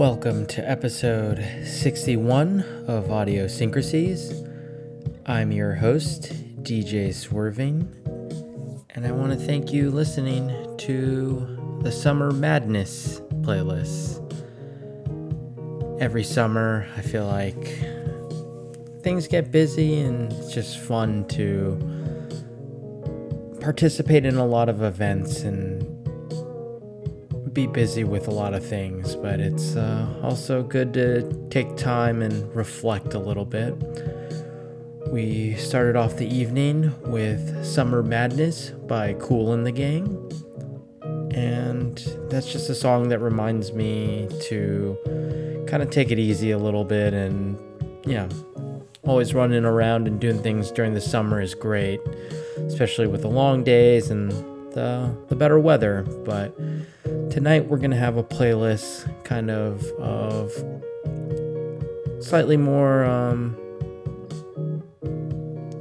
Welcome to episode 61 of Audiosyncrasies. I'm your host, DJ Swerving, and I want to thank you listening to the Summer Madness playlist. Every summer, I feel like things get busy and it's just fun to participate in a lot of events and be busy with a lot of things, but it's uh, also good to take time and reflect a little bit. We started off the evening with Summer Madness by Kool and the Gang. And that's just a song that reminds me to kind of take it easy a little bit. And yeah, always running around and doing things during the summer is great, especially with the long days and the, the better weather. But tonight we're going to have a playlist kind of of slightly more um,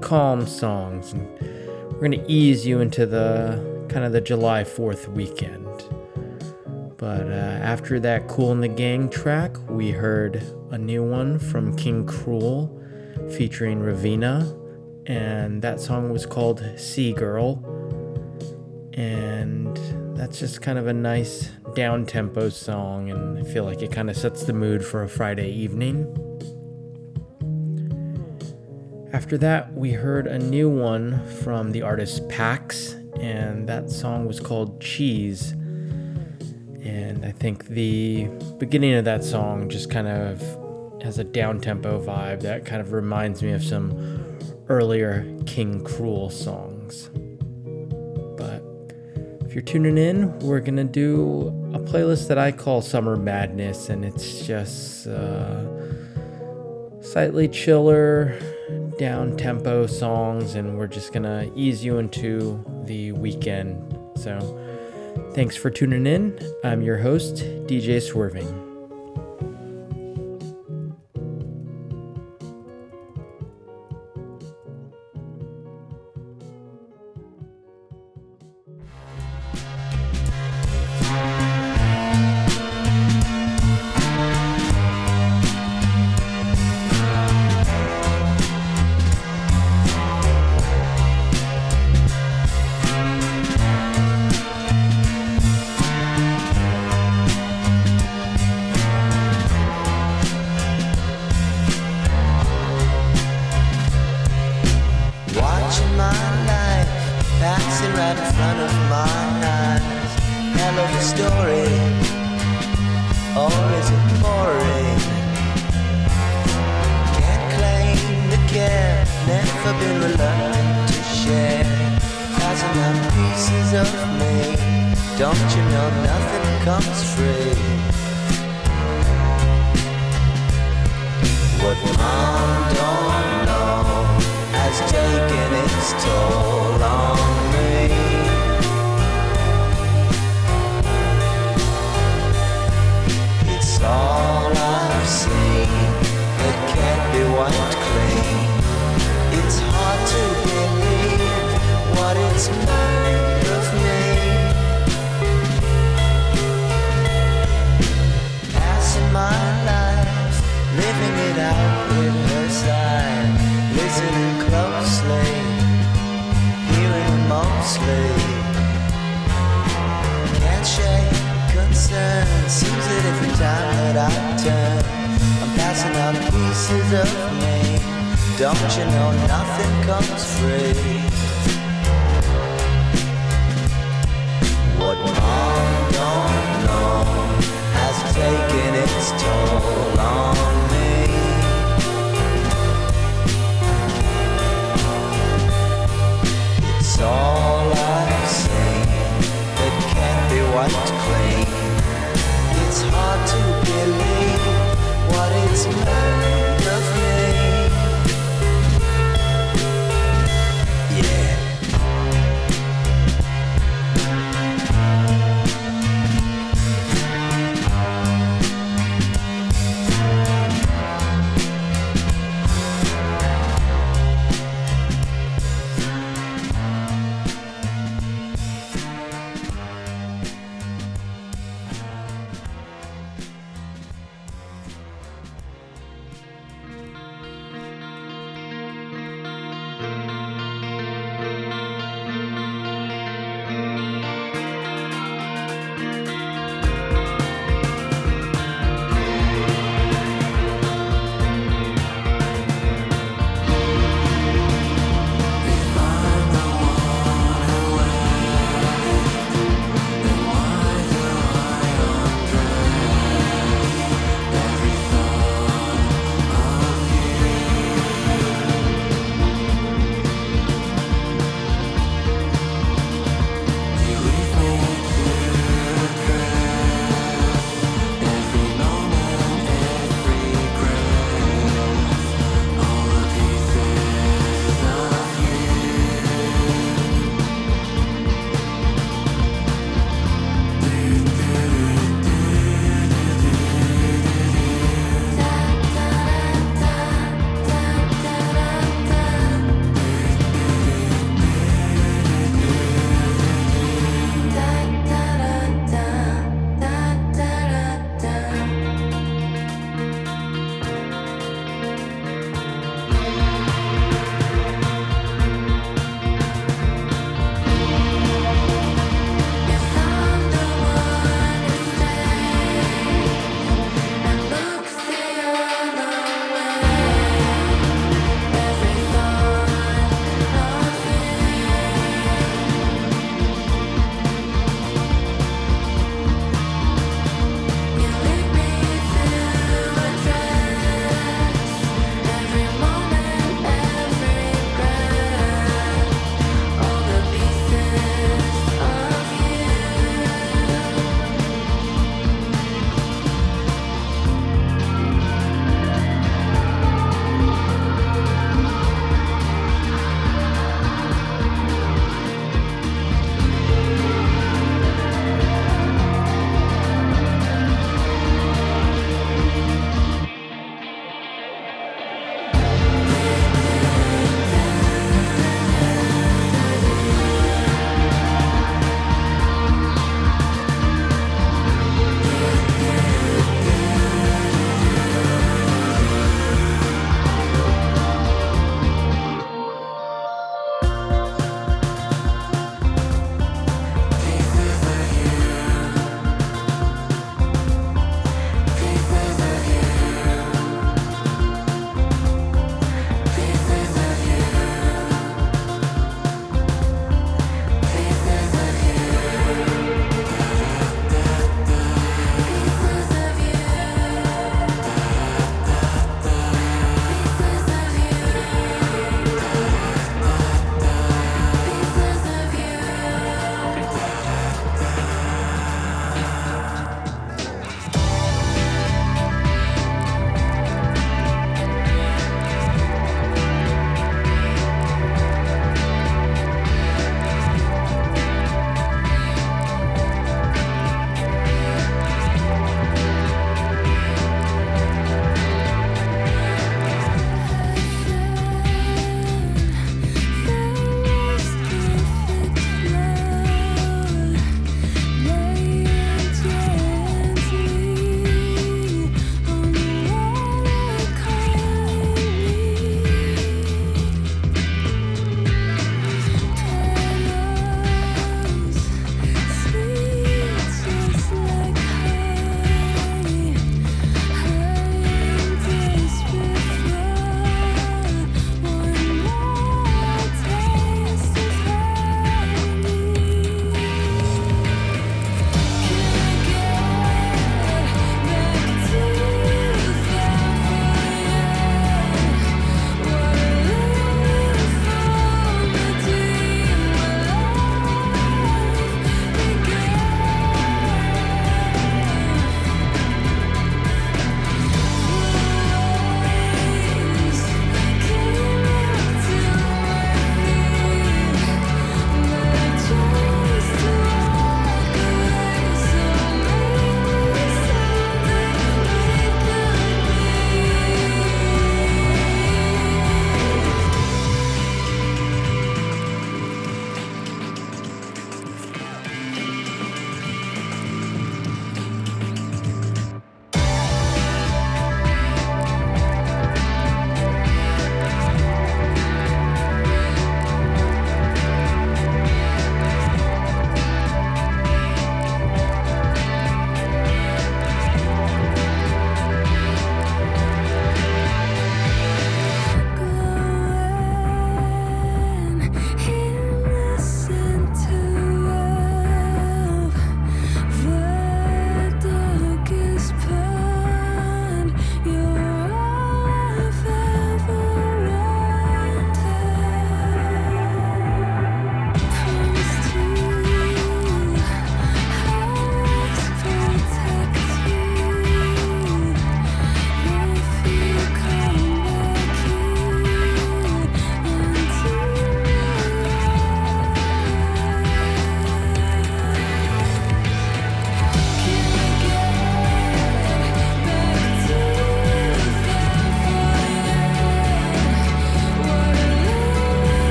calm songs. And we're going to ease you into the kind of the July 4th weekend. But uh, after that Kool in the Gang track, we heard a new one from King Krule featuring Raveena. And that song was called Sea Girl. And that's just kind of a nice down tempo song. And I feel like it kind of sets the mood for a Friday evening. After that, we heard a new one from the artist PACKS, and that song was called Cheese. And I think the beginning of that song just kind of has a down tempo vibe that kind of reminds me of some earlier King Krule songs. If you're tuning in, we're gonna do a playlist that I call Summer Madness, and it's just uh, slightly chiller, down tempo songs, and we're just gonna ease you into the weekend. So, thanks for tuning in. I'm your host, DJ Swerving. Time that I turn, I'm passing out pieces of me. Don't you know nothing comes free? What mom don't know has taken its toll on me. It's all I've seen that can't be wiped clean. It's hard to believe what it's made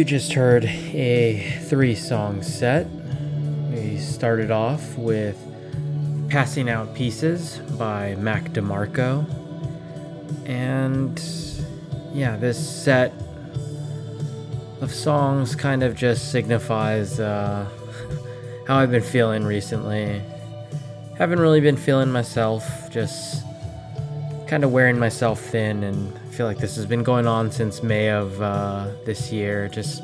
You just heard a three song set. We started off with Passing Out Pieces by Mac DeMarco. And yeah, this set of songs kind of just signifies uh, how I've been feeling recently. Haven't really been feeling myself, just kind of wearing myself thin and feel like this has been going on since May of uh, this year. Just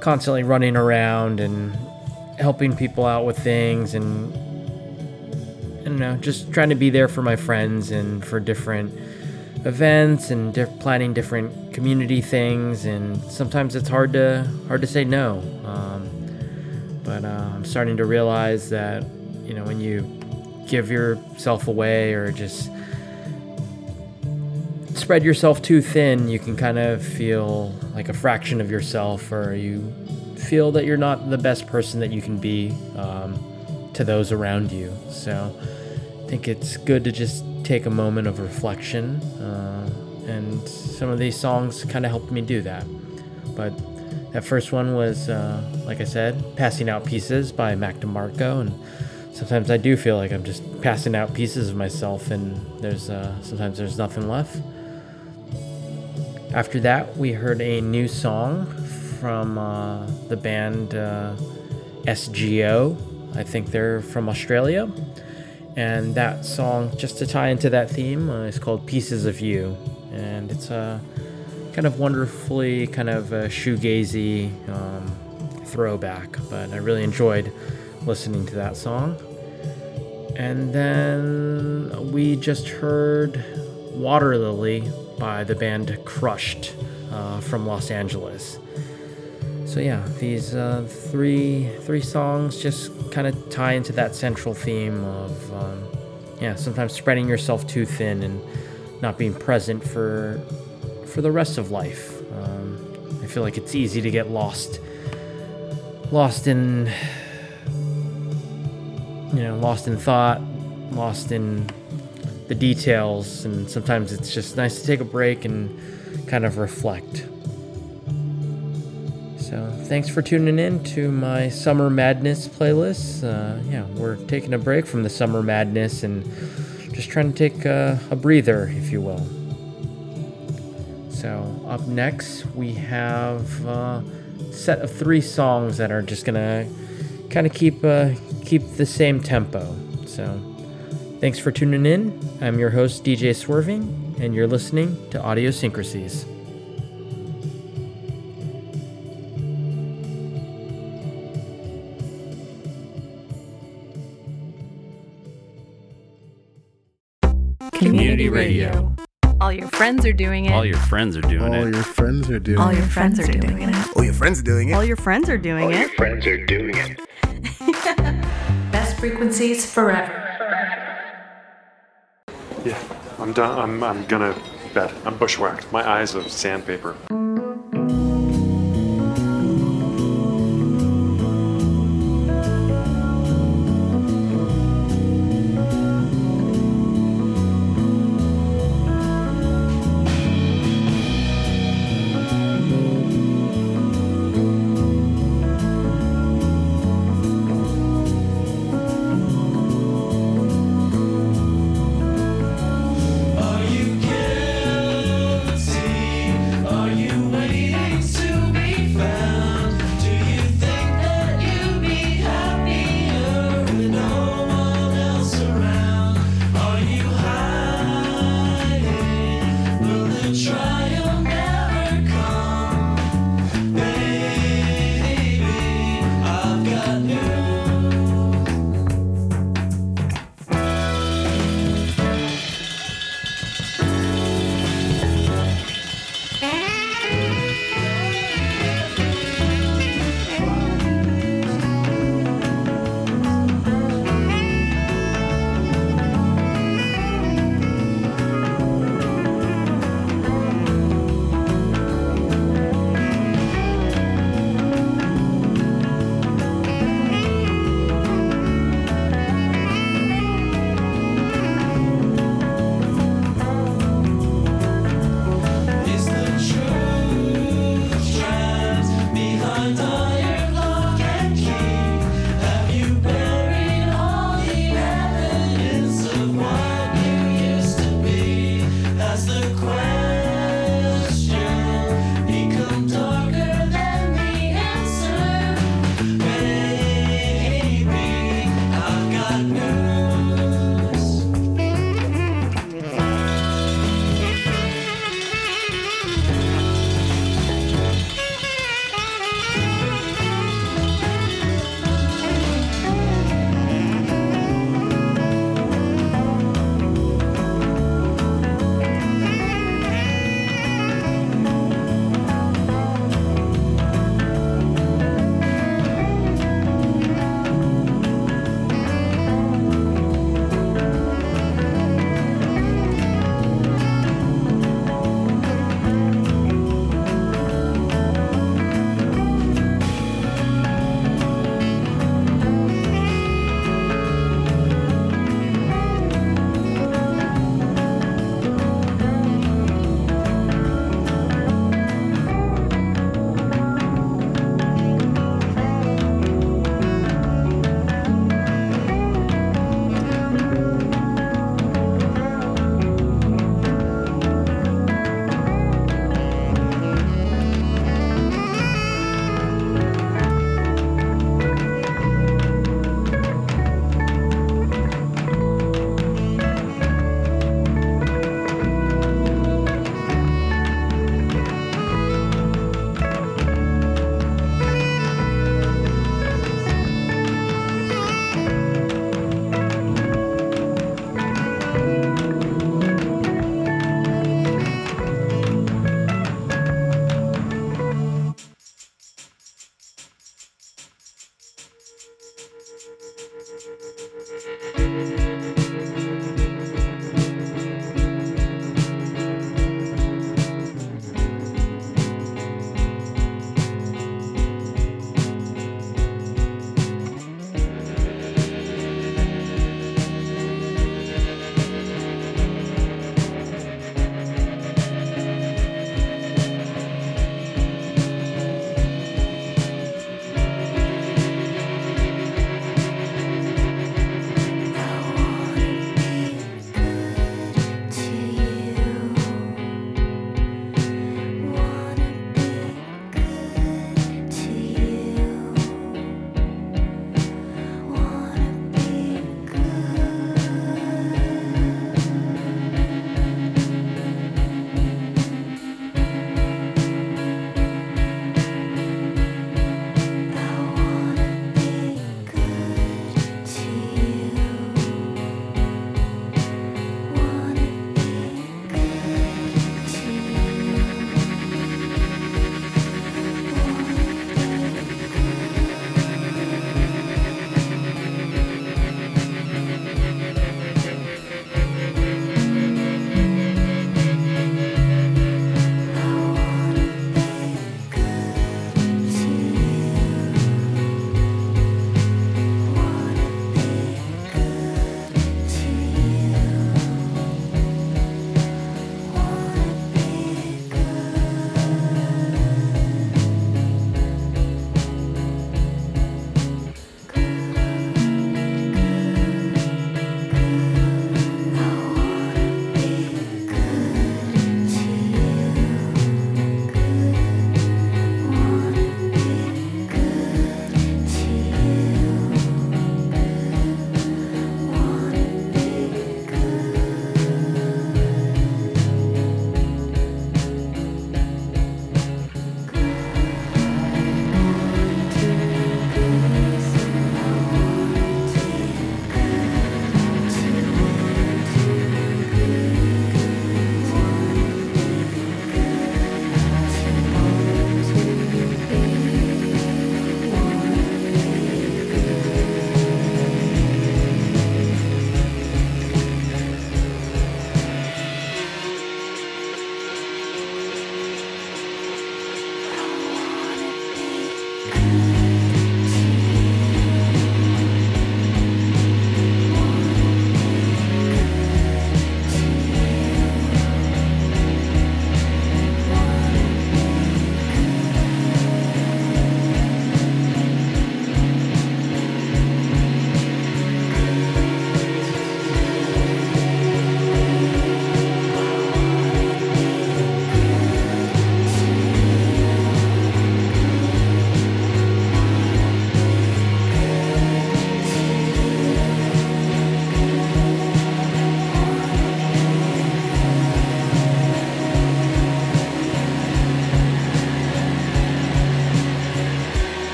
constantly running around and helping people out with things and I don't know, just trying to be there for my friends and for different events and di- planning different community things. And sometimes it's hard to hard to say no. Um, but uh, I'm starting to realize that you know when you give yourself away or just spread yourself too thin, you can kind of feel like a fraction of yourself, or you feel that you're not the best person that you can be um, to those around you. So I think it's good to just take a moment of reflection, uh, and some of these songs kind of helped me do that. But that first one was, uh, like I said, Passing Out Pieces by Mac DeMarco, and sometimes I do feel like I'm just passing out pieces of myself, and there's uh, sometimes there's nothing left. After that, we heard a new song from uh, the band uh, SGO. I think they're from Australia. And that song, just to tie into that theme, uh, is called Pieces of You. And it's a kind of wonderfully kind of a shoegazy um, throwback, but I really enjoyed listening to that song. And then we just heard Water Lily by the band Crushed uh, from Los Angeles. So yeah, these uh, three three songs just kind of tie into that central theme of um, yeah, sometimes spreading yourself too thin and not being present for for the rest of life. Um, I feel like it's easy to get lost lost in you know lost in thought, lost in the details, and sometimes it's just nice to take a break and kind of reflect. So, thanks for tuning in to my Summer Madness playlist. Uh, yeah, we're taking a break from the Summer Madness and just trying to take a, a breather, if you will. So, up next, we have a set of three songs that are just gonna kind of keep uh, keep the same tempo. So, thanks for tuning in. I'm your host, DJ Swerving, and you're listening to Audiosyncrasies. Community radio. All your friends are doing it. All your friends are doing it. All it. your friends are doing it. All your friends are doing it. Oh, your friends are doing it. All your friends are doing it. All your friends are doing it. Best frequencies forever. Yeah, I'm done. I'm, I'm gonna bed. I'm bushwhacked. My eyes are sandpaper.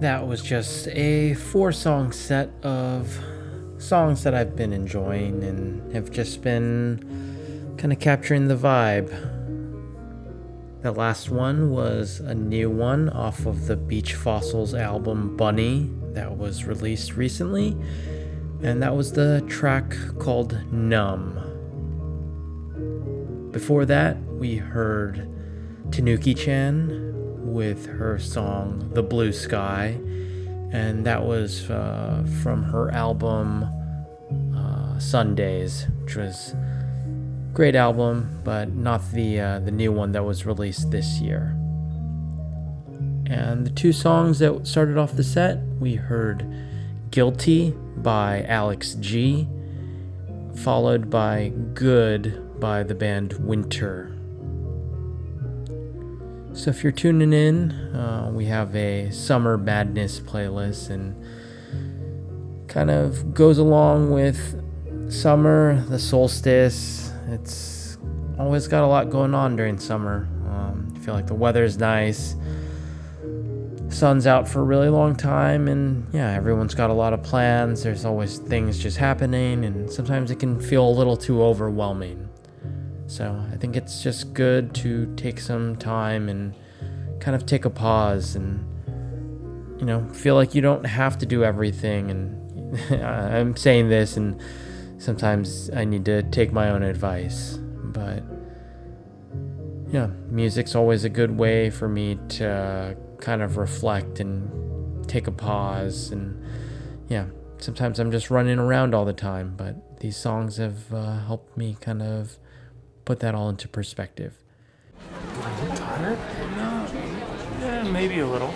That was just a four song set of songs that I've been enjoying and have just been kind of capturing the vibe. The last one was a new one off of the Beach Fossils album Bunny that was released recently, and that was the track called Numb. Before that, we heard Tanukichan with her song The Blue Sky, and that was uh, from her album uh, Sundays, which was great album, but not the uh, the new one that was released this year. And the two songs that started off the set, we heard Guilty by Alex G, followed by Good by the band Winter. So if you're tuning in, uh, we have a summer madness playlist and kind of goes along with summer, the solstice. It's always got a lot going on during summer. Um, I feel like the weather's nice. Sun's out for a really long time, and yeah, everyone's got a lot of plans. There's always things just happening, and sometimes it can feel a little too overwhelming. So I think it's just good to take some time and kind of take a pause and, you know, feel like you don't have to do everything. And I'm saying this, and sometimes I need to take my own advice. But yeah, music's always a good way for me to kind of reflect and take a pause. And yeah, sometimes I'm just running around all the time, but these songs have uh, helped me kind of put that all into perspective. Are you Tired? No. Yeah, maybe a little.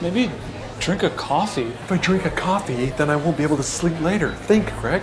Maybe drink a coffee. If I drink a coffee, then I won't be able to sleep later. Think, Greg.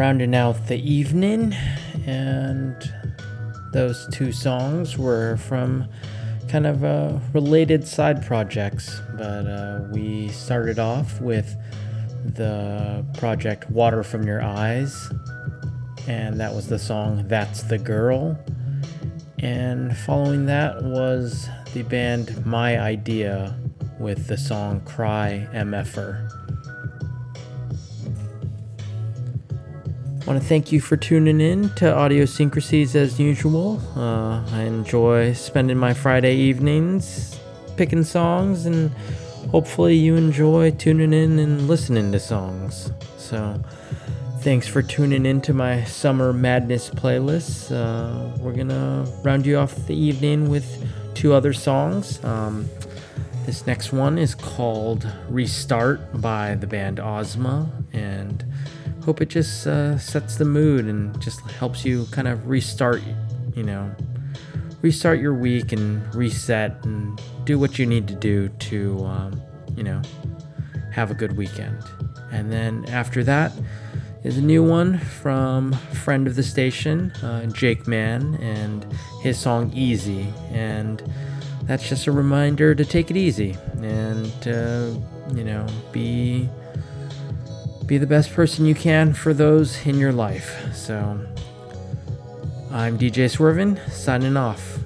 Rounding out the evening, and those two songs were from kind of uh, related side projects. But uh, we started off with the project Water from Your Eyes, and that was the song That's the Girl. And following that was the band My Idea with the song Cry MFer. Want to thank you for tuning in to Audiosyncrasies as usual. Uh, I enjoy spending my Friday evenings picking songs, and hopefully, you enjoy tuning in and listening to songs. So, thanks for tuning in to my Summer Madness playlist. Uh, we're gonna round you off the evening with two other songs. Um, this next one is called Restart by the band Ozma, and hope it just uh, sets the mood and just helps you kind of restart, you know, restart your week and reset and do what you need to do to, um, you know, have a good weekend. And then after that is a new one from friend of the station, uh, Jake Mann, and his song Easy. And that's just a reminder to take it easy and, uh, you know, be be the best person you can for those in your life. So, I'm DJ Swervin, signing off.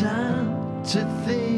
Time to think